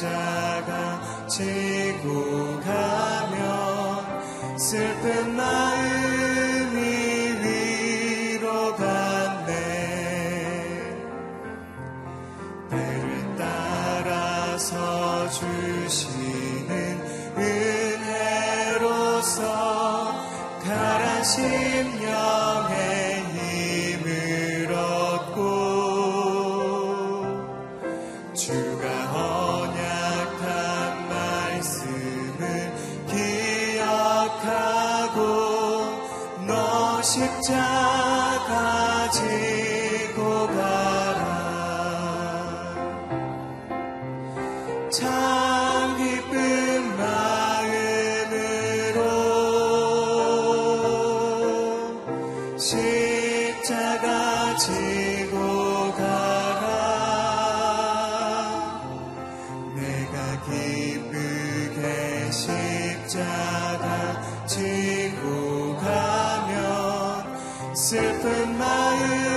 십자가 지고 가면 슬픈 마음이 위로받네 때를 따라서 주시는 은혜로서 가라심 sipping my ear.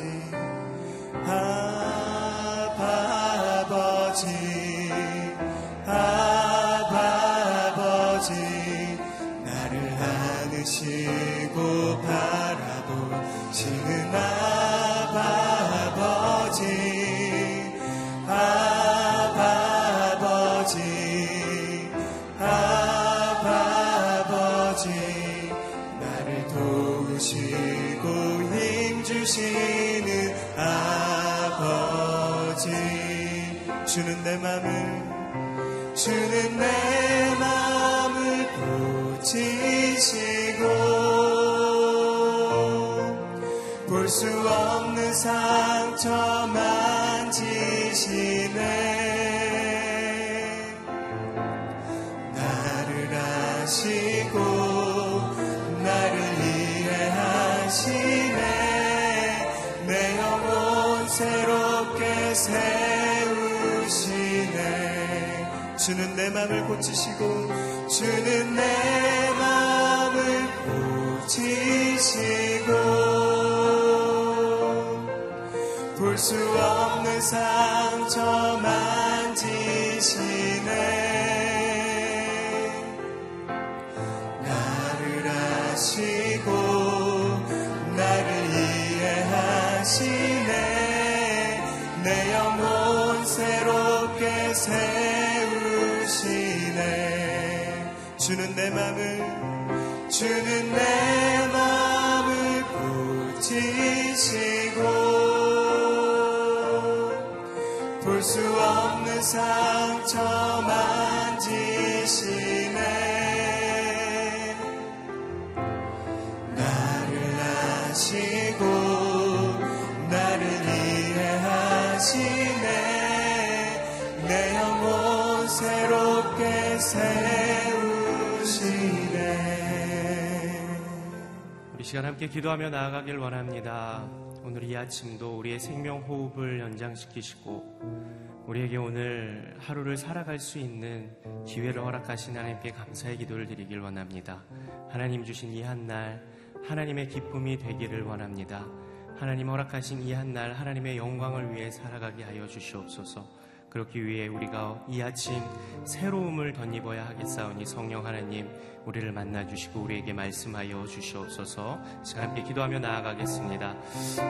empty. 내 맘을 주는 내 맘을 고치시고 볼 수 없는 사랑 주는 내 맘을 고치시고 주는 내 맘을 고치시고 볼 수 없는 상처 만지시네. 내 맘을 주는 내 맘을 붙이시고 볼 수 없는 상처만 이 시간 함께 기도하며 나아가길 원합니다. 오늘 이 아침도 우리의 생명 호흡을 연장시키시고 우리에게 오늘 하루를 살아갈 수 있는 기회를 허락하신 하나님께 감사의 기도를 드리길 원합니다. 하나님 주신 이 한 날 하나님의 기쁨이 되기를 원합니다. 하나님 허락하신 이 한 날 하나님의 영광을 위해 살아가게 하여 주시옵소서. 그렇기 위해 우리가 이 아침 새로움을 덧입어야 하겠사오니 성령 하나님 우리를 만나 주시고 우리에게 말씀하여 주시옵소서. 지금 함께 기도하며 나아가겠습니다.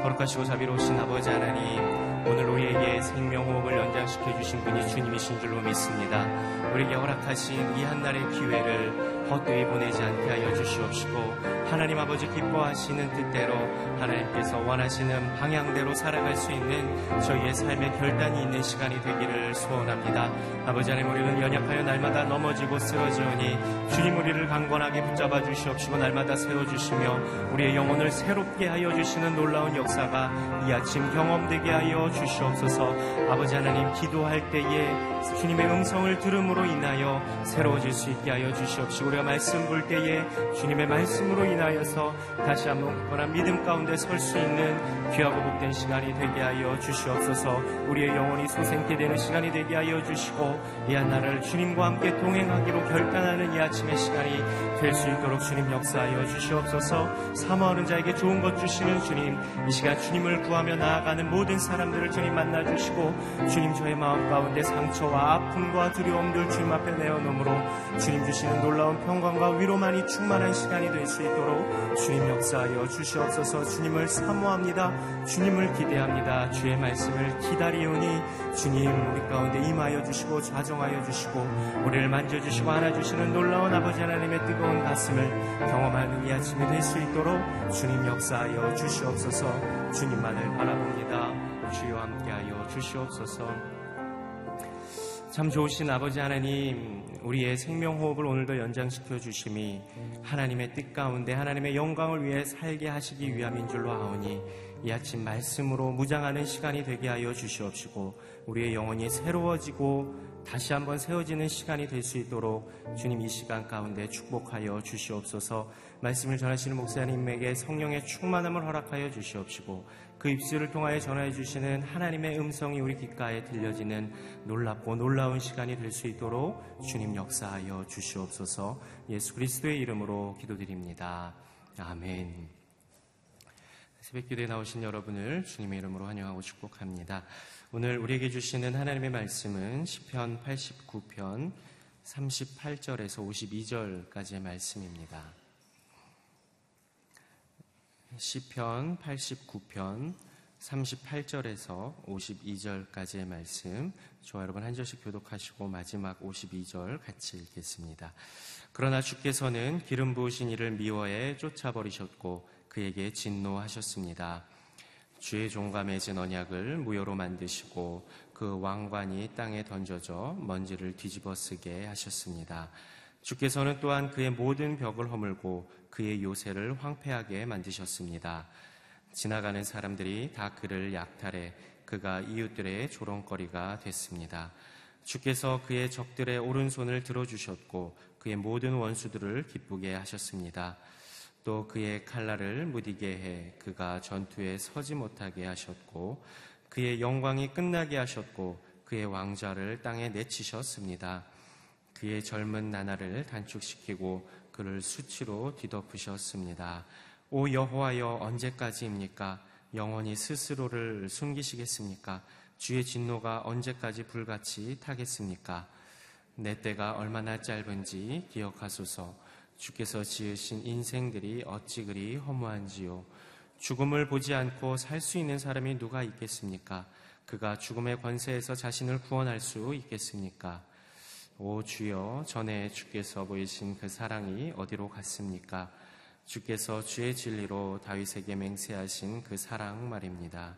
거룩하시고 자비로우신 아버지 하나님 오늘 우리에게 생명호흡을 연장시켜 주신 분이 주님이신 줄로 믿습니다. 우리에게 허락하신 이 한날의 기회를 헛되이 보내지 않게 하여 주시옵시고 하나님 아버지 기뻐하시는 뜻대로 하나님께서 원하시는 방향대로 살아갈 수 있는 저희의 삶의 결단이 있는 시간이 되기를 소원합니다. 아버지 하나님 우리는 연약하여 날마다 넘어지고 쓰러지오니 주님 우리를 강건하게 붙잡아 주시옵시고 날마다 세워주시며 우리의 영혼을 새롭게 하여 주시는 놀라운 역사가 이 아침 경험되게 하여 주시옵소서 아버지 하나님 기도할 때에 주님의 음성을 들음으로 인하여 새로워질 수 있게 하여 주시옵시고 우리가 말씀 볼 때에 주님의 말씀으로 인하여서 다시 한번 굳건한 믿음 가운데 설 수 있는 귀하고 복된 시간이 되게 하여 주시옵소서. 우리의 영혼이 소생케 되는 시간이 되게 하여 주시고 이한 날을 주님과 함께 동행하기로 결단하는 이 아침의 시간이 될 수 있도록 주님 역사하여 주시옵소서. 사모하는 자에게 좋은 것 주시는 주님 이 시간 주님을 구하며 나아가는 모든 사람들을 주님 만나 주시고 주님 저의 마음 가운데 상처와 아픔과 두려움들 주님 앞에 내어놓으므로 주님 주시는 놀라운 평강과 위로만이 충만한 시간이 될 수 있도록 주님 역사하여 주시옵소서. 주님을 사모합니다. 주님을 기대합니다. 주의 말씀을 기다리오니 주님 우리 가운데 임하여 주시고 좌정하여 주시고 우리를 만져주시고 안아주시는 놀라운 아버지 하나님의 뜨거운 가슴을 경험하는 이 아침이 될 수 있도록 주님 역사하여 주시옵소서. 주님만을 바라봅니다. 주여 함께하여 주시옵소서 참 좋으신 아버지 하나님, 우리의 생명 호흡을 오늘도 연장시켜 주심이 하나님의 뜻 가운데 하나님의 영광을 위해 살게 하시기 위함인 줄로 아오니 이 아침 말씀으로 무장하는 시간이 되게 하여 주시옵시고 우리의 영혼이 새로워지고 다시 한번 세워지는 시간이 될 수 있도록 주님 이 시간 가운데 축복하여 주시옵소서 말씀을 전하시는 목사님에게 성령의 충만함을 허락하여 주시옵시고 그 입술을 통하여 전하여 주시는 하나님의 음성이 우리 귓가에 들려지는 놀랍고 놀라운 시간이 될 수 있도록 주님 역사하여 주시옵소서 예수 그리스도의 이름으로 기도드립니다. 아멘. 새벽 기도에 나오신 여러분을 주님의 이름으로 환영하고 축복합니다. 오늘 우리에게 주시는 하나님의 말씀은 시편 89편 38절에서 52절까지의 말씀입니다. 시편 89편 38절에서 52절까지의 말씀 저와 여러분 한 절씩 교독하시고 마지막 52절 같이 읽겠습니다. 그러나 주께서는 기름 부으신 이를 미워해 쫓아버리셨고 그에게 진노하셨습니다. 주의 종과 맺은 언약을 무효로 만드시고 그 왕관이 땅에 던져져 먼지를 뒤집어 쓰게 하셨습니다. 주께서는 또한 그의 모든 벽을 허물고 그의 요새를 황폐하게 만드셨습니다. 지나가는 사람들이 다 그를 약탈해 그가 이웃들의 조롱거리가 됐습니다. 주께서 그의 적들의 오른손을 들어주셨고 그의 모든 원수들을 기쁘게 하셨습니다. 또 그의 칼날을 무디게 해 그가 전투에 서지 못하게 하셨고 그의 영광이 끝나게 하셨고 그의 왕좌를 땅에 내치셨습니다. 그의 젊은 나날을 단축시키고 그를 수치로 뒤덮으셨습니다. 오 여호와여 언제까지입니까? 영원히 스스로를 숨기시겠습니까? 주의 진노가 언제까지 불같이 타겠습니까? 내 때가 얼마나 짧은지 기억하소서. 주께서 지으신 인생들이 어찌 그리 허무한지요. 죽음을 보지 않고 살 수 있는 사람이 누가 있겠습니까? 그가 죽음의 권세에서 자신을 구원할 수 있겠습니까? 오 주여 전에 주께서 보이신 그 사랑이 어디로 갔습니까? 주께서 주의 진리로 다윗에게 맹세하신 그 사랑 말입니다.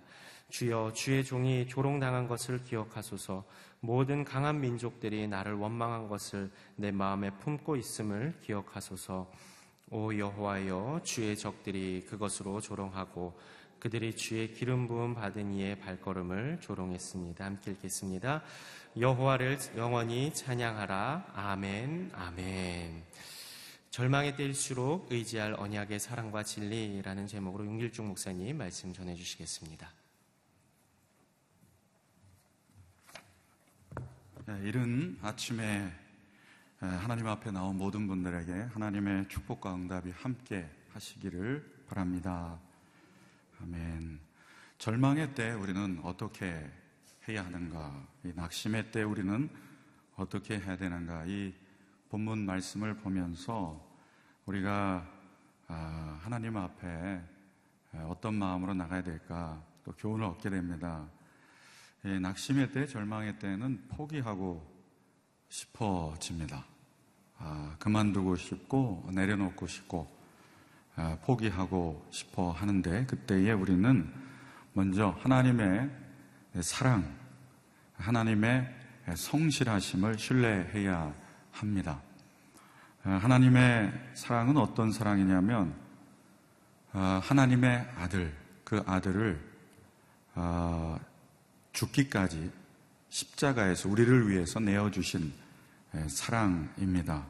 주여 주의 종이 조롱당한 것을 기억하소서 모든 강한 민족들이 나를 원망한 것을 내 마음에 품고 있음을 기억하소서 오 여호와여 주의 적들이 그것으로 조롱하고 그들이 주의 기름 부음 받은 이의 발걸음을 조롱했습니다. 함께 읽겠습니다. 여호와를 영원히 찬양하라. 아멘. 아멘. 절망의 때일수록 의지할 언약의 사랑과 진리라는 제목으로 윤길중 목사님 말씀 전해 주시겠습니다. 이른 아침에 하나님 앞에 나온 모든 분들에게 하나님의 축복과 응답이 함께 하시기를 바랍니다. 아멘. 절망의 때 우리는 어떻게 해야 하는가? 이 낙심의 때 우리는 어떻게 해야 되는가? 이 본문 말씀을 보면서 우리가 아, 하나님 앞에 어떤 마음으로 나가야 될까? 또 교훈을 얻게 됩니다. 낙심의 때, 절망의 때는 포기하고 싶어집니다. 아, 그만두고 싶고, 내려놓고 싶고, 아, 포기하고 싶어 하는데, 그때에 우리는 먼저 하나님의 사랑, 하나님의 성실하심을 신뢰해야 합니다. 아, 하나님의 사랑은 어떤 사랑이냐면, 아, 하나님의 아들, 그 아들을 아, 죽기까지 십자가에서 우리를 위해서 내어주신 사랑입니다.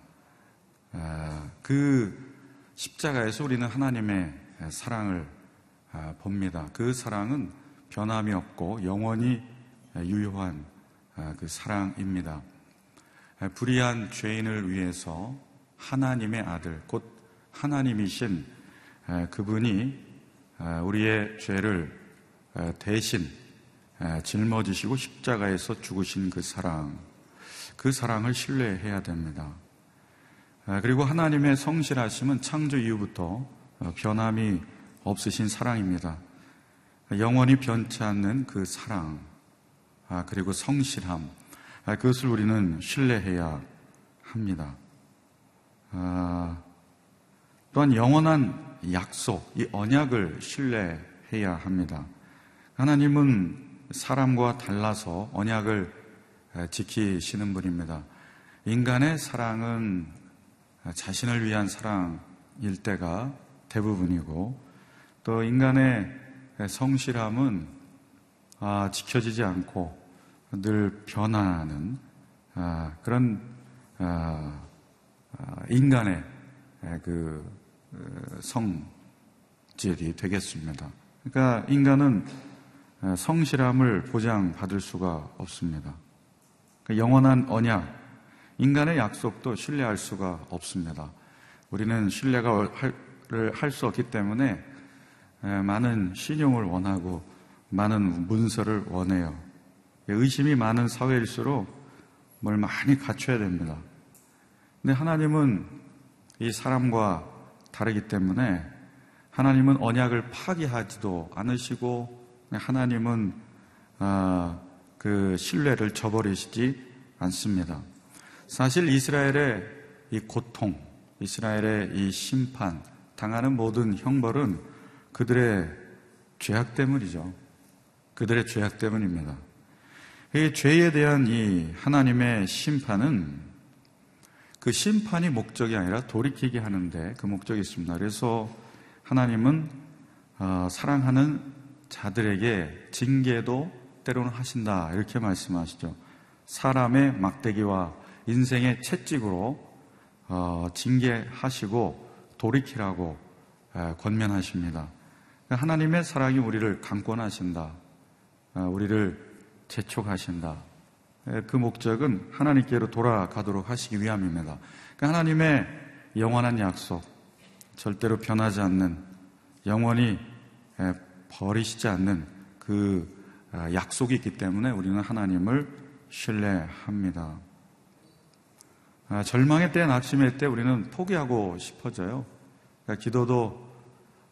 그 십자가에서 우리는 하나님의 사랑을 봅니다. 그 사랑은 변함이 없고 영원히 유효한 그 사랑입니다. 불의한 죄인을 위해서 하나님의 아들, 곧 하나님이신 그분이 우리의 죄를 대신 짊어지시고 십자가에서 죽으신 그 사랑, 그 사랑을 신뢰해야 됩니다. 그리고 하나님의 성실하심은 창조 이후부터 어, 변함이 없으신 사랑입니다. 영원히 변치 않는 그 사랑, 아, 그리고 성실함, 아, 그것을 우리는 신뢰해야 합니다. 아, 또한 영원한 약속, 이 언약을 신뢰해야 합니다. 하나님은 사람과 달라서 언약을 지키시는 분입니다. 인간의 사랑은 자신을 위한 사랑일 때가 대부분이고 또 인간의 성실함은 아, 지켜지지 않고 늘 변화하는 아, 그런 아, 인간의 그 어, 성질이 되겠습니다. 그러니까 인간은 성실함을 보장받을 수가 없습니다. 그 영원한 언약, 인간의 약속도 신뢰할 수가 없습니다. 우리는 신뢰가 할수 없기 때문에 많은 신용을 원하고 많은 문서를 원해요. 의심이 많은 사회일수록 뭘 많이 갖춰야 됩니다. 근데 하나님은 이 사람과 다르기 때문에 하나님은 언약을 파기하지도 않으시고 하나님은 아, 그 신뢰를 저버리시지 않습니다. 사실 이스라엘의 이 고통, 이스라엘의 이 심판, 당하는 모든 형벌은 그들의 죄악 때문이죠. 그들의 죄악 때문입니다. 이 죄에 대한 이 하나님의 심판은 그 심판이 목적이 아니라 돌이키게 하는데 그 목적이 있습니다. 그래서 하나님은 어, 사랑하는 자들에게 징계도 때로는 하신다. 이렇게 말씀하시죠. 사람의 막대기와 인생의 채찍으로 어, 징계하시고 돌이키라고 에, 권면하십니다. 하나님의 사랑이 우리를 강권하신다. 어, 우리를 재촉하신다. 에, 그 목적은 하나님께로 돌아가도록 하시기 위함입니다. 그러니까 하나님의 영원한 약속, 절대로 변하지 않는 영원히 버리시지 않는 그 아, 약속이 있기 때문에 우리는 하나님을 신뢰합니다. 아, 절망의 때, 낙심의 때 우리는 포기하고 싶어져요. 그러니까 기도도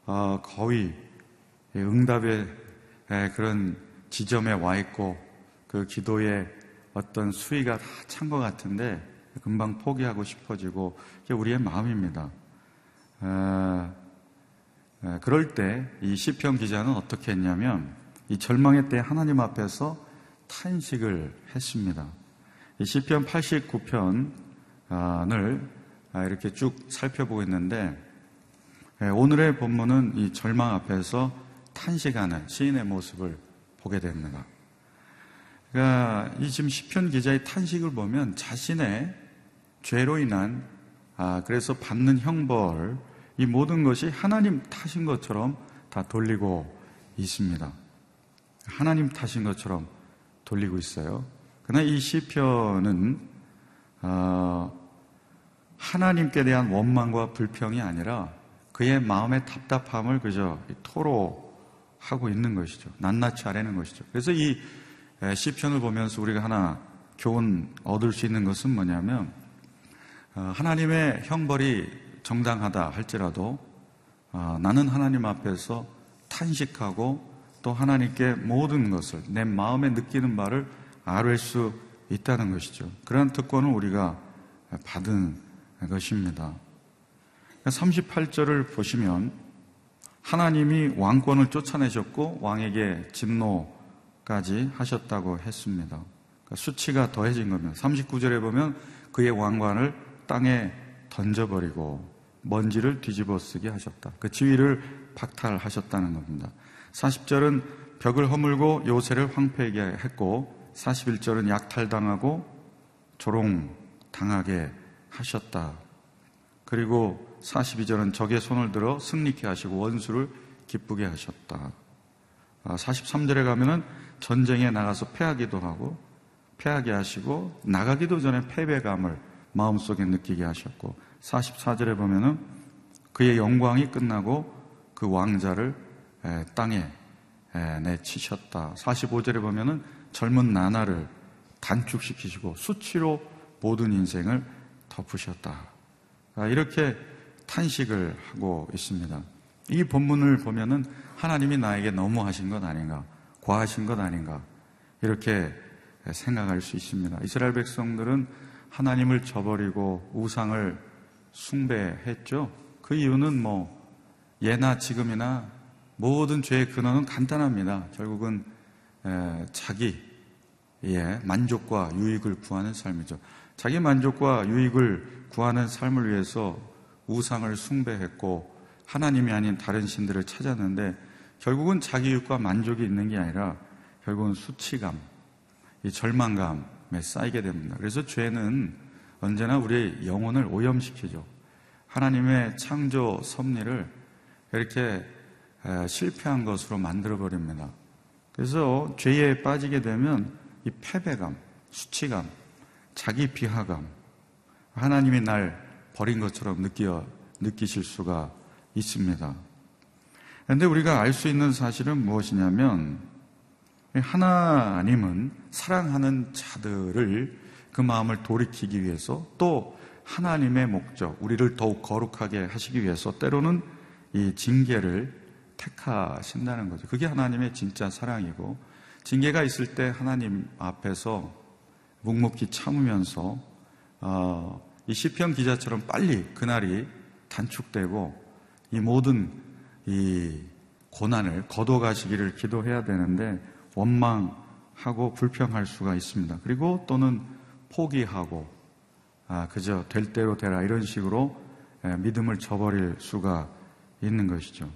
어, 거의 응답의 그런 지점에 와 있고 그 기도의 어떤 수위가 다 찬 것 같은데 금방 포기하고 싶어지고 이게 우리의 마음입니다. 아, 그럴 때 이 시편 기자는 어떻게 했냐면 이 절망의 때 하나님 앞에서 탄식을 했습니다. 이 시편 89편을 이렇게 쭉 살펴보고 있는데 오늘의 본문은 이 절망 앞에서 탄식하는 시인의 모습을 보게 됩니다. 그러니까 이 지금 시편 기자의 탄식을 보면 자신의 죄로 인한 아, 그래서 받는 형벌, 이 모든 것이 하나님 탓인 것처럼 다 돌리고 있습니다. 하나님 탓인 것처럼 돌리고 있어요. 그러나 이 시편은 어, 하나님께 대한 원망과 불평이 아니라 그의 마음의 답답함을 그저 토로하고 있는 것이죠. 낱낱이 아래는 것이죠. 그래서 이 시편을 보면서 우리가 하나 교훈 얻을 수 있는 것은 뭐냐면 어, 하나님의 형벌이 정당하다 할지라도 어, 나는 하나님 앞에서 탄식하고 또 하나님께 모든 것을 내 마음에 느끼는 바를 아뢰 수 있다는 것이죠. 그런 특권을 우리가 받은 것입니다. 38절을 보시면 하나님이 왕권을 쫓아내셨고 왕에게 진노까지 하셨다고 했습니다. 그러니까 수치가 더해진 겁니다. 39절에 보면 그의 왕관을 땅에 던져버리고 먼지를 뒤집어 쓰게 하셨다. 그 지위를 박탈하셨다는 겁니다. 40절은 벽을 허물고 요새를 황폐하게 했고 41절은 약탈당하고 조롱당하게 하셨다. 그리고 42절은 적의 손을 들어 승리케 하시고 원수를 기쁘게 하셨다. 43절에 아, 가면은 전쟁에 나가서 패하기도 하고 패하게 하시고 나가기도 전에 패배감을 마음속에 느끼게 하셨고 44절에 보면은 그의 영광이 끝나고 그 왕자를 땅에 내치셨다. 45절에 보면은 젊은 나날을 단축시키시고 수치로 모든 인생을 덮으셨다. 아, 이렇게 탄식을 하고 있습니다. 이 본문을 보면은 하나님이 나에게 너무하신 것 아닌가, 과하신 것 아닌가, 이렇게 생각할 수 있습니다. 이스라엘 백성들은 하나님을 저버리고 우상을 숭배했죠. 그 이유는 뭐 예나 지금이나 모든 죄의 근원은 간단합니다. 결국은 자기의 만족과 유익을 구하는 삶이죠. 자기 만족과 유익을 구하는 삶을 위해서 우상을 숭배했고 하나님이 아닌 다른 신들을 찾았는데 결국은 자기 유익과 만족이 있는 게 아니라 결국은 수치감, 이 절망감에 쌓이게 됩니다. 그래서 죄는 언제나 우리의 영혼을 오염시키죠. 하나님의 창조 섭리를 이렇게 실패한 것으로 만들어 버립니다. 그래서 죄에 빠지게 되면 이 패배감, 수치감, 자기 비하감, 하나님이 날 버린 것처럼 느껴, 느끼실 수가 있습니다. 그런데 우리가 알 수 있는 사실은 무엇이냐면, 하나님은 사랑하는 자들을 그 마음을 돌이키기 위해서 또 하나님의 목적, 우리를 더욱 거룩하게 하시기 위해서 때로는 이 징계를 택하신다는 거죠. 그게 하나님의 진짜 사랑이고, 징계가 있을 때 하나님 앞에서 묵묵히 참으면서, 어, 이 시편 기자처럼 빨리 그날이 단축되고, 이 모든 이 고난을 거둬가시기를 기도해야 되는데, 원망하고 불평할 수가 있습니다. 그리고 또는 포기하고 아, 그저 될 대로 되라 이런 식으로 믿음을 저버릴 수가 있는 것이죠.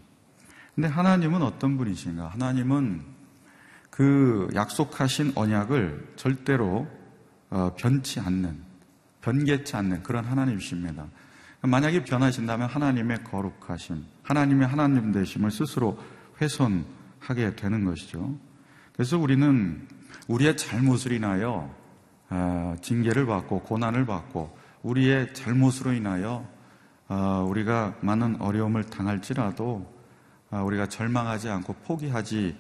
근데 하나님은 어떤 분이신가? 하나님은 그 약속하신 언약을 절대로 어, 변치 않는, 변개치 않는 그런 하나님이십니다. 만약에 변하신다면 하나님의 거룩하심, 하나님의 하나님 되심을 스스로 훼손하게 되는 것이죠. 그래서 우리는 우리의 잘못을 인하여 어, 징계를 받고 고난을 받고 우리의 잘못으로 인하여 어, 우리가 많은 어려움을 당할지라도 어, 우리가 절망하지 않고 포기하지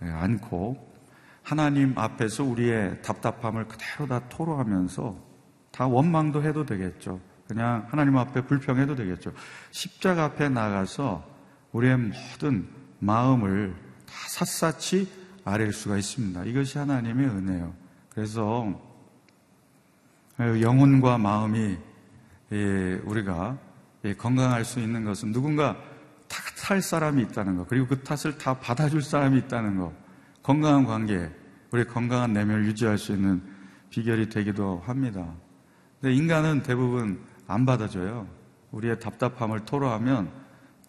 않고 하나님 앞에서 우리의 답답함을 그대로 다 토로하면서 다 원망도 해도 되겠죠. 그냥 하나님 앞에 불평해도 되겠죠. 십자가 앞에 나가서 우리의 모든 마음을 다 샅샅이 아랠 수가 있습니다. 이것이 하나님의 은혜요. 그래서 영혼과 마음이 우리가 건강할 수 있는 것은 누군가 탓할 사람이 있다는 것, 그리고 그 탓을 다 받아줄 사람이 있다는 것, 건강한 관계, 우리 건강한 내면을 유지할 수 있는 비결이 되기도 합니다. 근데 인간은 대부분 안 받아줘요. 우리의 답답함을 토로하면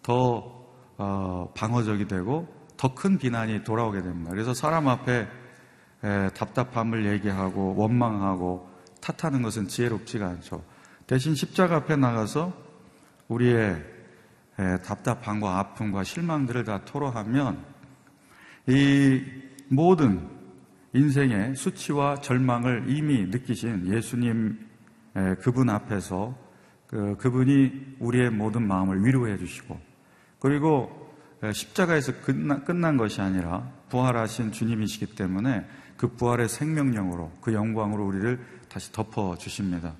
더 어, 방어적이 되고 더 큰 비난이 돌아오게 됩니다. 그래서 사람 앞에 답답함을 얘기하고 원망하고 탓하는 것은 지혜롭지가 않죠. 대신 십자가 앞에 나가서 우리의 답답함과 아픔과 실망들을 다 토로하면 이 모든 인생의 수치와 절망을 이미 느끼신 예수님 그분 앞에서 그, 그분이 우리의 모든 마음을 위로해 주시고 그리고 십자가에서 끝난 것이 아니라 부활하신 주님이시기 때문에 그 부활의 생명력으로 그 영광으로 우리를 다시 덮어 주십니다.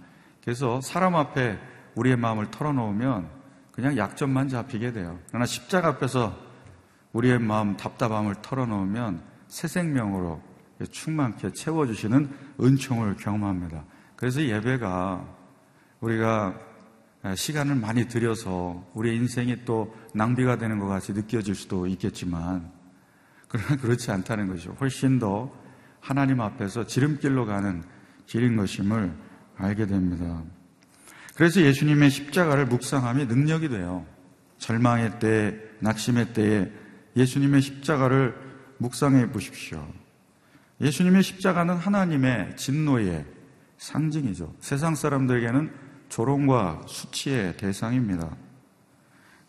그래서 사람 앞에 우리의 마음을 털어놓으면 그냥 약점만 잡히게 돼요. 그러나 십자가 앞에서 우리의 마음 답답함을 털어놓으면 새 생명으로 충만케 채워주시는 은총을 경험합니다. 그래서 예배가 우리가 시간을 많이 들여서 우리 인생이 또 낭비가 되는 것 같이 느껴질 수도 있겠지만 그러나 그렇지 않다는 것이죠. 훨씬 더 하나님 앞에서 지름길로 가는 길인 것임을 알게 됩니다. 그래서 예수님의 십자가를 묵상함이 능력이 돼요. 절망의 때, 낙심의 때에 예수님의 십자가를 묵상해 보십시오. 예수님의 십자가는 하나님의 진노의 상징이죠. 세상 사람들에게는 조롱과 수치의 대상입니다.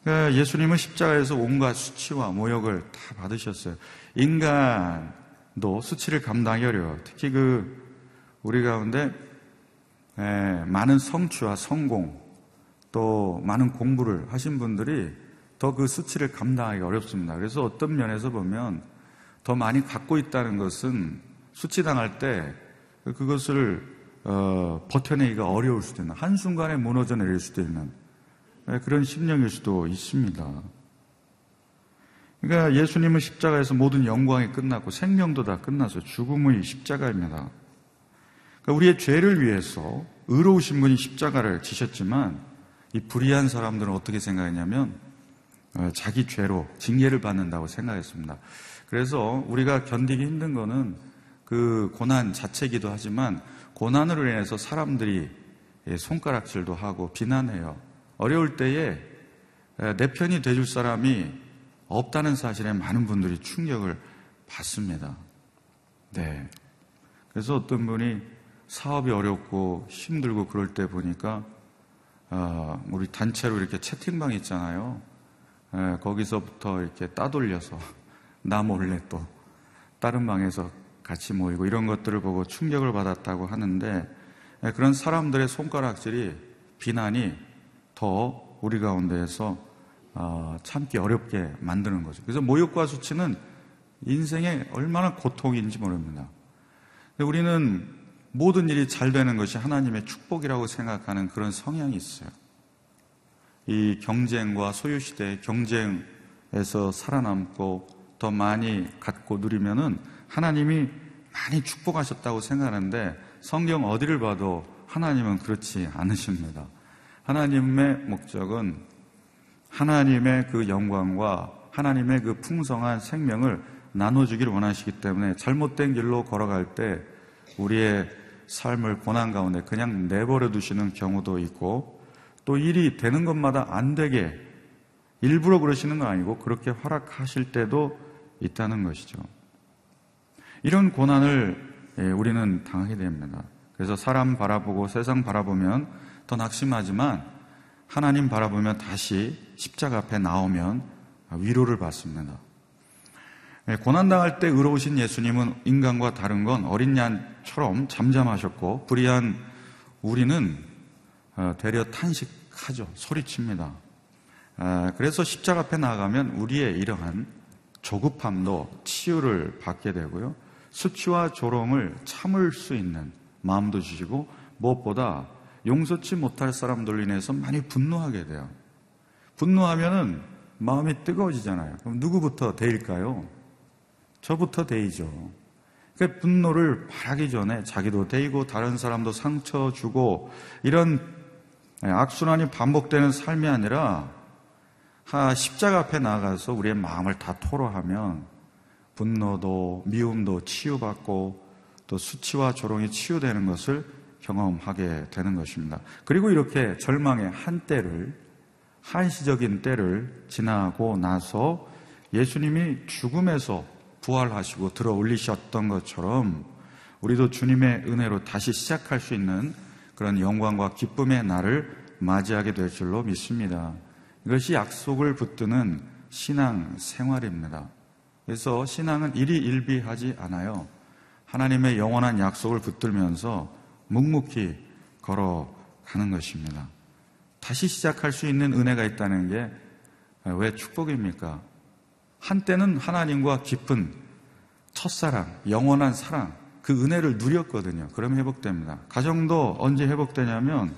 그러니까 예수님은 십자가에서 온갖 수치와 모욕을 다 받으셨어요. 인간도 수치를 감당하기 어려워. 특히 그 우리 가운데 많은 성취와 성공 또 많은 공부를 하신 분들이 더 그 수치를 감당하기 어렵습니다. 그래서 어떤 면에서 보면 더 많이 갖고 있다는 것은 수치당할 때 그것을 어, 버텨내기가 어려울 수도 있는 한순간에 무너져 내릴 수도 있는 예, 그런 심령일 수도 있습니다. 그러니까 예수님은 십자가에서 모든 영광이 끝났고 생명도 다 끝나서 죽음의 십자가입니다. 그러니까 우리의 죄를 위해서 의로우신 분이 십자가를 지셨지만 이 불의한 사람들은 어떻게 생각했냐면 어, 자기 죄로 징계를 받는다고 생각했습니다. 그래서 우리가 견디기 힘든 거는 그 고난 자체이기도 하지만 고난으로 인해서 사람들이 예, 손가락질도 하고 비난해요. 어려울 때에 내 편이 돼줄 사람이 없다는 사실에 많은 분들이 충격을 받습니다. 네. 그래서 어떤 분이 사업이 어렵고 힘들고 그럴 때 보니까 어, 우리 단체로 이렇게 채팅방 있잖아요. 에, 거기서부터 이렇게 따돌려서 나 몰래 또 다른 방에서 같이 모이고 이런 것들을 보고 충격을 받았다고 하는데 그런 사람들의 손가락질이 비난이 더 우리 가운데에서 어, 참기 어렵게 만드는 거죠. 그래서 모욕과 수치는 인생에 얼마나 고통인지 모릅니다. 우리는 모든 일이 잘 되는 것이 하나님의 축복이라고 생각하는 그런 성향이 있어요. 이 경쟁과 소유시대의 경쟁에서 살아남고 더 많이 갖고 누리면은 하나님이 많이 축복하셨다고 생각하는데 성경 어디를 봐도 하나님은 그렇지 않으십니다. 하나님의 목적은 하나님의 그 영광과 하나님의 그 풍성한 생명을 나눠주기를 원하시기 때문에 잘못된 길로 걸어갈 때 우리의 삶을 고난 가운데 그냥 내버려 두시는 경우도 있고 또 일이 되는 것마다 안 되게 일부러 그러시는 거 아니고 그렇게 허락하실 때도 있다는 것이죠. 이런 고난을 예, 우리는 당하게 됩니다. 그래서 사람 바라보고 세상 바라보면 더 낙심하지만 하나님 바라보면 다시 십자가 앞에 나오면 위로를 받습니다. 예, 고난당할 때 의로우신 예수님은 인간과 다른 건 어린 양처럼 잠잠하셨고 불의한 우리는 어, 되려 탄식하죠. 소리칩니다. 아, 그래서 십자가 앞에 나가면 우리의 이러한 조급함도 치유를 받게 되고요. 수치와 조롱을 참을 수 있는 마음도 주시고 무엇보다 용서치 못할 사람들로 인해서 많이 분노하게 돼요. 분노하면은 마음이 뜨거워지잖아요. 그럼 누구부터 데일까요? 저부터 데이죠. 그러니까 분노를 바라기 전에 자기도 데이고 다른 사람도 상처 주고 이런 악순환이 반복되는 삶이 아니라 십자가 앞에 나가서 우리의 마음을 다 토로하면 분노도 미움도 치유받고 또 수치와 조롱이 치유되는 것을 경험하게 되는 것입니다. 그리고 이렇게 절망의 한때를 한시적인 때를 지나고 나서 예수님이 죽음에서 부활하시고 들어 올리셨던 것처럼 우리도 주님의 은혜로 다시 시작할 수 있는 그런 영광과 기쁨의 날을 맞이하게 될 줄로 믿습니다. 이것이 약속을 붙드는 신앙 생활입니다. 그래서 신앙은 일희일비하지 않아요. 하나님의 영원한 약속을 붙들면서 묵묵히 걸어가는 것입니다. 다시 시작할 수 있는 은혜가 있다는 게 왜 축복입니까? 한때는 하나님과 깊은 첫사랑, 영원한 사랑, 그 은혜를 누렸거든요. 그럼 회복됩니다. 가정도 언제 회복되냐면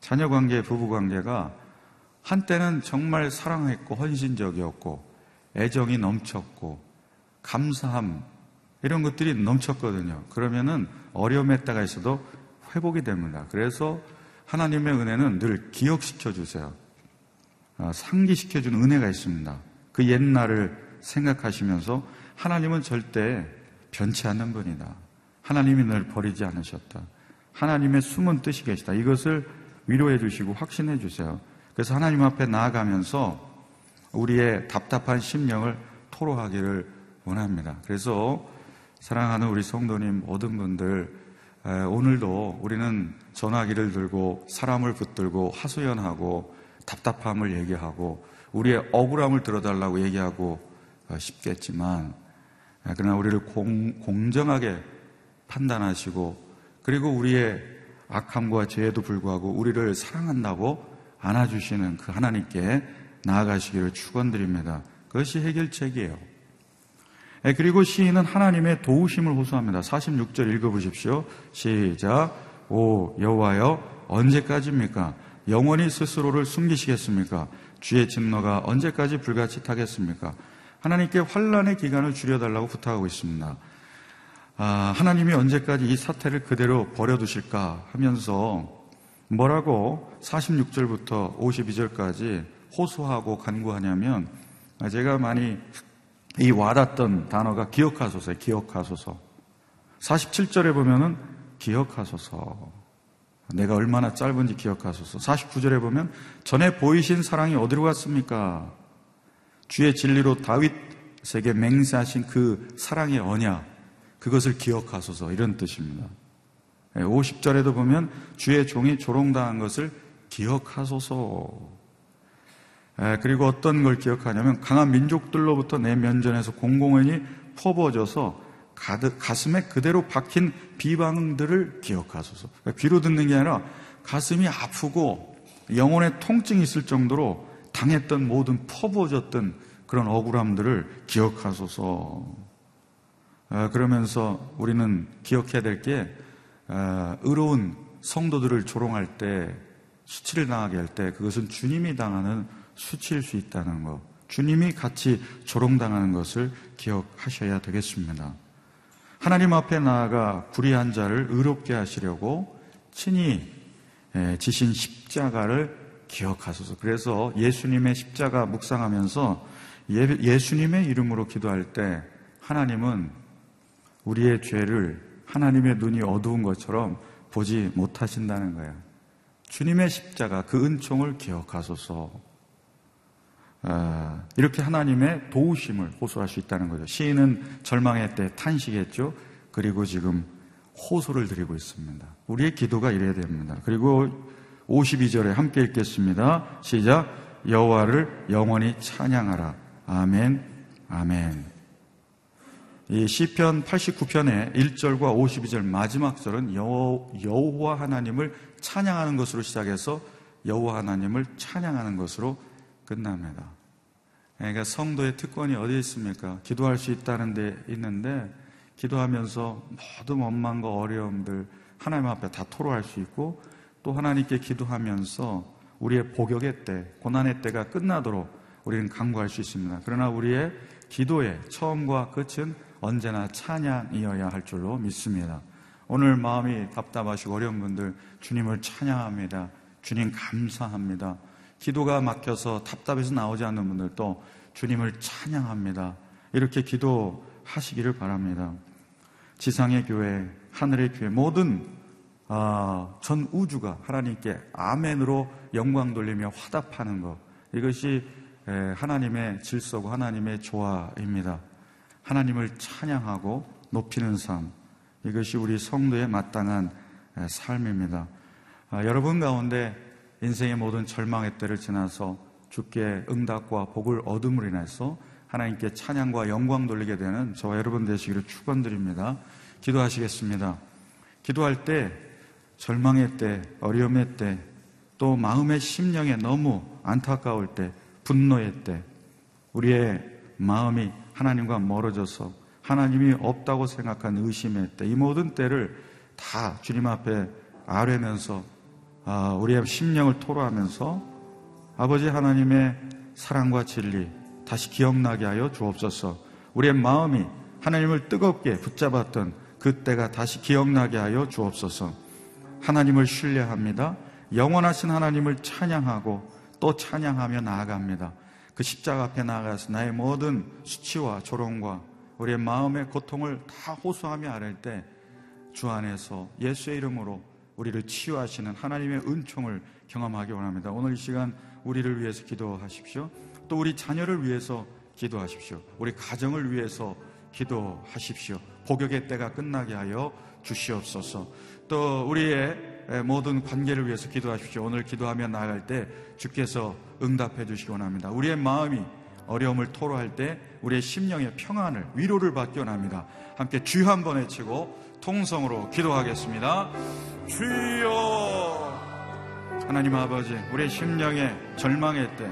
자녀 관계, 부부 관계가 한때는 정말 사랑했고 헌신적이었고 애정이 넘쳤고 감사함 이런 것들이 넘쳤거든요. 그러면은 어려움에 따가 있어도 회복이 됩니다. 그래서 하나님의 은혜는 늘 기억시켜 주세요. 아, 상기시켜 주는 은혜가 있습니다. 그 옛날을 생각하시면서 하나님은 절대 변치 않는 분이다. 하나님이 늘 버리지 않으셨다. 하나님의 숨은 뜻이 계시다. 이것을 위로해 주시고 확신해 주세요. 그래서 하나님 앞에 나아가면서 우리의 답답한 심령을 토로하기를 원합니다. 그래서 사랑하는 우리 성도님 모든 분들 오늘도 우리는 전화기를 들고 사람을 붙들고 하소연하고 답답함을 얘기하고 우리의 억울함을 들어달라고 얘기하고 어, 싶겠지만 그러나 우리를 공, 공정하게 판단하시고 그리고 우리의 악함과 죄에도 불구하고 우리를 사랑한다고 안아주시는 그 하나님께 나아가시기를 축원드립니다. 그것이 해결책이에요. 예, 그리고 시인은 하나님의 도우심을 호소합니다. 46절 읽어보십시오. 시작. 오 여호와여 언제까지입니까? 영원히 스스로를 숨기시겠습니까? 주의 진노가 언제까지 불같이 타겠습니까? 하나님께 환란의 기간을 줄여달라고 부탁하고 있습니다. 아, 하나님이 언제까지 이 사태를 그대로 버려두실까 하면서 뭐라고 46절부터 52절까지 호소하고 간구하냐면 제가 많이 이 와닿던 단어가 기억하소서, 기억하소서. 47절에 보면은 기억하소서. 내가 얼마나 짧은지 기억하소서. 49절에 보면 전에 보이신 사랑이 어디로 갔습니까? 주의 진리로 다윗에게 맹세하신 그 사랑의 언약, 그것을 기억하소서. 이런 뜻입니다. 50절에도 보면 주의 종이 조롱당한 것을 기억하소서. 그리고 어떤 걸 기억하냐면 강한 민족들로부터 내 면전에서 공공연히 퍼부어져서 가슴에 그대로 박힌 비방들을 기억하소서. 그러니까 귀로 듣는 게 아니라 가슴이 아프고 영혼에 통증이 있을 정도로 당했던 모든 퍼부어졌던 그런 억울함들을 기억하소서. 그러면서 우리는 기억해야 될 게 의로운 성도들을 조롱할 때 수치를 당하게 할 때 그것은 주님이 당하는 수치일 수 있다는 것, 주님이 같이 조롱당하는 것을 기억하셔야 되겠습니다. 하나님 앞에 나아가 불의한 자를 의롭게 하시려고 친히 지신 십자가를 기억하소서. 그래서 예수님의 십자가 묵상하면서 예, 예수님의 이름으로 기도할 때 하나님은 우리의 죄를 하나님의 눈이 어두운 것처럼 보지 못하신다는 거예요. 주님의 십자가 그 은총을 기억하소서. 아, 이렇게 하나님의 도우심을 호소할 수 있다는 거죠. 시인은 절망의 때 탄식했죠. 그리고 지금 호소를 드리고 있습니다. 우리의 기도가 이래야 됩니다. 그리고 52절에 함께 읽겠습니다. 시작. 여호와를 영원히 찬양하라. 아멘. 아멘. 이 시편 89편의 1절과 52절 마지막 절은 여호와 하나님을 찬양하는 것으로 시작해서 여호와 하나님을 찬양하는 것으로 끝납니다. 그러니까 성도의 특권이 어디에 있습니까? 기도할 수 있다는 데 있는데 기도하면서 모든 원망과 어려움들 하나님 앞에 다 토로할 수 있고 또 하나님께 기도하면서 우리의 복역의 때, 고난의 때가 끝나도록 우리는 강구할 수 있습니다. 그러나 우리의 기도의 처음과 끝은 언제나 찬양이어야 할 줄로 믿습니다. 오늘 마음이 답답하시고 어려운 분들 주님을 찬양합니다. 주님 감사합니다. 기도가 막혀서 답답해서 나오지 않는 분들도 주님을 찬양합니다. 이렇게 기도하시기를 바랍니다. 지상의 교회, 하늘의 교회, 모든 아, 전 우주가 하나님께 아멘으로 영광 돌리며 화답하는 것. 이것이 하나님의 질서고 하나님의 조화입니다. 하나님을 찬양하고 높이는 삶. 이것이 우리 성도의 마땅한 삶입니다. 아, 여러분 가운데 인생의 모든 절망의 때를 지나서 주께 응답과 복을 얻음으로 인해서 하나님께 찬양과 영광 돌리게 되는 저와 여러분 되시기를 축원드립니다. 기도하시겠습니다. 기도할 때 절망의 때, 어려움의 때, 또 마음의 심령에 너무 안타까울 때, 분노의 때, 우리의 마음이 하나님과 멀어져서 하나님이 없다고 생각한 의심의 때, 이 모든 때를 다 주님 앞에 아뢰면서 아, 우리의 심령을 토로하면서 아버지 하나님의 사랑과 진리 다시 기억나게 하여 주옵소서. 우리의 마음이 하나님을 뜨겁게 붙잡았던 그때가 다시 기억나게 하여 주옵소서. 하나님을 신뢰합니다. 영원하신 하나님을 찬양하고 또 찬양하며 나아갑니다. 그 십자가 앞에 나아가서 나의 모든 수치와 조롱과 우리의 마음의 고통을 다 호소하며 아랠 때 주 안에서 예수의 이름으로 우리를 치유하시는 하나님의 은총을 경험하기 원합니다. 오늘 이 시간 우리를 위해서 기도하십시오. 또 우리 자녀를 위해서 기도하십시오. 우리 가정을 위해서 기도하십시오. 복역의 때가 끝나게 하여 주시옵소서. 또 우리의 모든 관계를 위해서 기도하십시오. 오늘 기도하며 나아갈 때 주께서 응답해 주시기 원합니다. 우리의 마음이 어려움을 토로할 때 우리의 심령의 평안을 위로를 받기 원합니다. 함께 주여 한번 외치고 통성으로 기도하겠습니다. 주여 하나님 아버지 우리의 심령의 절망의 때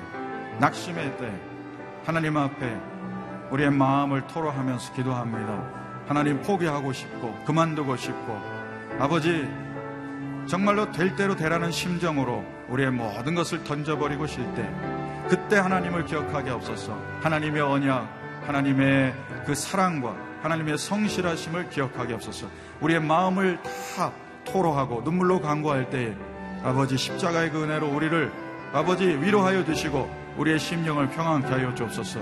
낙심의 때 하나님 앞에 우리의 마음을 토로하면서 기도합니다. 하나님 포기하고 싶고 그만두고 싶고 아버지 정말로 될 대로 되라는 심정으로 우리의 모든 것을 던져버리고 쉴 때 그때 하나님을 기억하게 없어서 하나님의 언약 하나님의 그 사랑과 하나님의 성실하심을 기억하게 없어서 우리의 마음을 다 토로하고 눈물로 간구할 때 아버지 십자가의 그 은혜로 우리를 아버지 위로하여 주시고 우리의 심령을 평안케 하여 주옵소서.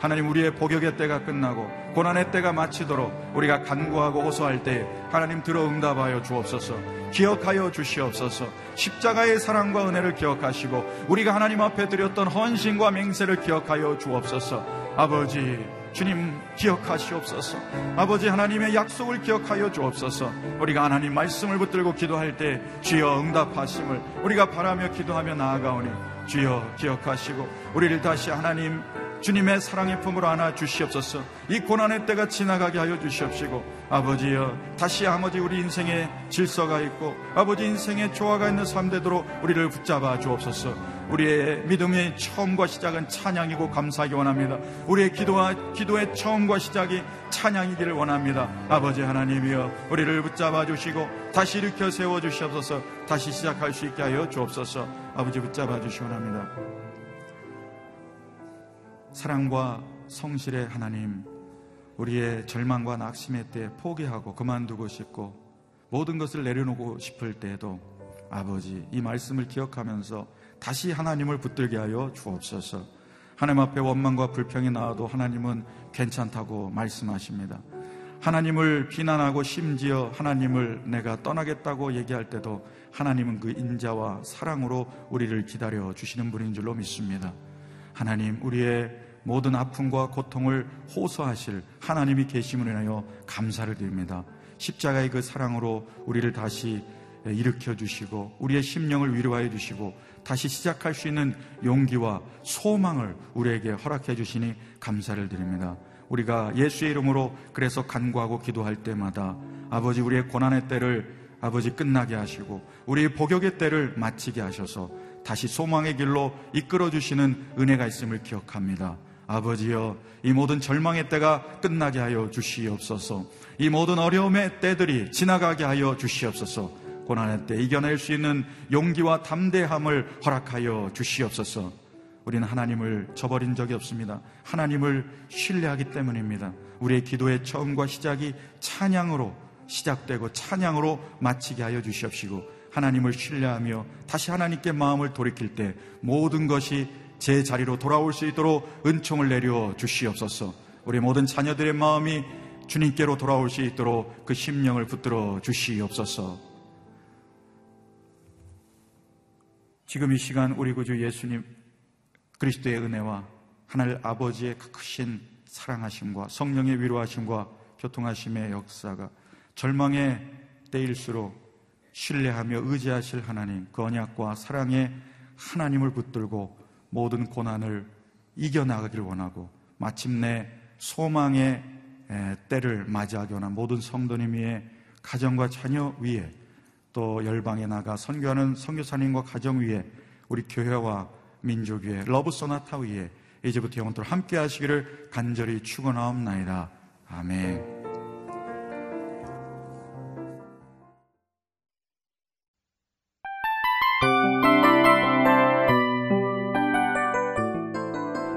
하나님 우리의 복역의 때가 끝나고 고난의 때가 마치도록 우리가 간구하고 호소할 때 하나님 들어 응답하여 주옵소서. 기억하여 주시옵소서. 십자가의 사랑과 은혜를 기억하시고 우리가 하나님 앞에 드렸던 헌신과 맹세를 기억하여 주옵소서. 아버지 주님 기억하시옵소서. 아버지 하나님의 약속을 기억하여 주옵소서. 우리가 하나님 말씀을 붙들고 기도할 때 주여 응답하심을 우리가 바라며 기도하며 나아가오니 주여 기억하시고 우리를 다시 하나님 주님의 사랑의 품으로 안아 주시옵소서. 이 고난의 때가 지나가게 하여 주시옵시고 아버지여 다시 아버지 우리 인생에 질서가 있고 아버지 인생에 조화가 있는 삶 되도록 우리를 붙잡아 주옵소서. 우리의 믿음의 처음과 시작은 찬양이고 감사하기 원합니다. 우리의 기도와 기도의 처음과 시작이 찬양이기를 원합니다. 아버지 하나님이여 우리를 붙잡아 주시고 다시 일으켜 세워 주시옵소서. 다시 시작할 수 있게 하여 주옵소서. 아버지 붙잡아 주시 원합니다. 사랑과 성실의 하나님, 우리의 절망과 낙심의 때 포기하고 그만두고 싶고 모든 것을 내려놓고 싶을 때에도 아버지 이 말씀을 기억하면서 다시 하나님을 붙들게 하여 주옵소서. 하나님 앞에 원망과 불평이 나와도 하나님은 괜찮다고 말씀하십니다. 하나님을 비난하고 심지어 하나님을 내가 떠나겠다고 얘기할 때도 하나님은 그 인자와 사랑으로 우리를 기다려 주시는 분인 줄로 믿습니다. 하나님, 우리의 모든 아픔과 고통을 호소하실 하나님이 계심을 인하여 감사를 드립니다. 십자가의 그 사랑으로 우리를 다시 일으켜 주시고 우리의 심령을 위로하여 주시고 다시 시작할 수 있는 용기와 소망을 우리에게 허락해 주시니 감사를 드립니다. 우리가 예수의 이름으로 그래서 간구하고 기도할 때마다 아버지 우리의 고난의 때를 아버지 끝나게 하시고 우리의 복역의 때를 마치게 하셔서 다시 소망의 길로 이끌어 주시는 은혜가 있음을 기억합니다. 아버지여, 이 모든 절망의 때가 끝나게 하여 주시옵소서. 이 모든 어려움의 때들이 지나가게 하여 주시옵소서. 고난의 때 이겨낼 수 있는 용기와 담대함을 허락하여 주시옵소서. 우리는 하나님을 저버린 적이 없습니다. 하나님을 신뢰하기 때문입니다. 우리의 기도의 처음과 시작이 찬양으로 시작되고 찬양으로 마치게 하여 주시옵시고 하나님을 신뢰하며 다시 하나님께 마음을 돌이킬 때 모든 것이 제 자리로 돌아올 수 있도록 은총을 내려 주시옵소서. 우리 모든 자녀들의 마음이 주님께로 돌아올 수 있도록 그 심령을 붙들어 주시옵소서. 지금 이 시간 우리 구주 예수님 그리스도의 은혜와 하늘 아버지의 그 크신 사랑하심과 성령의 위로하심과 교통하심의 역사가 절망의 때일수록 신뢰하며 의지하실 하나님, 그 언약과 사랑의 하나님을 붙들고 모든 고난을 이겨나가길 원하고 마침내 소망의 때를 맞이하기 원한 모든 성도님 위에 가정과 자녀 위에 또 열방에 나가 선교하는 선교사님과 가정 위에 우리 교회와 민족 위에 러브 소나타 위에 이제부터 영원토록 함께 하시기를 간절히 축원하옵나이다. 아멘.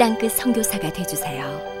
땅끝 선교사가 되주세요.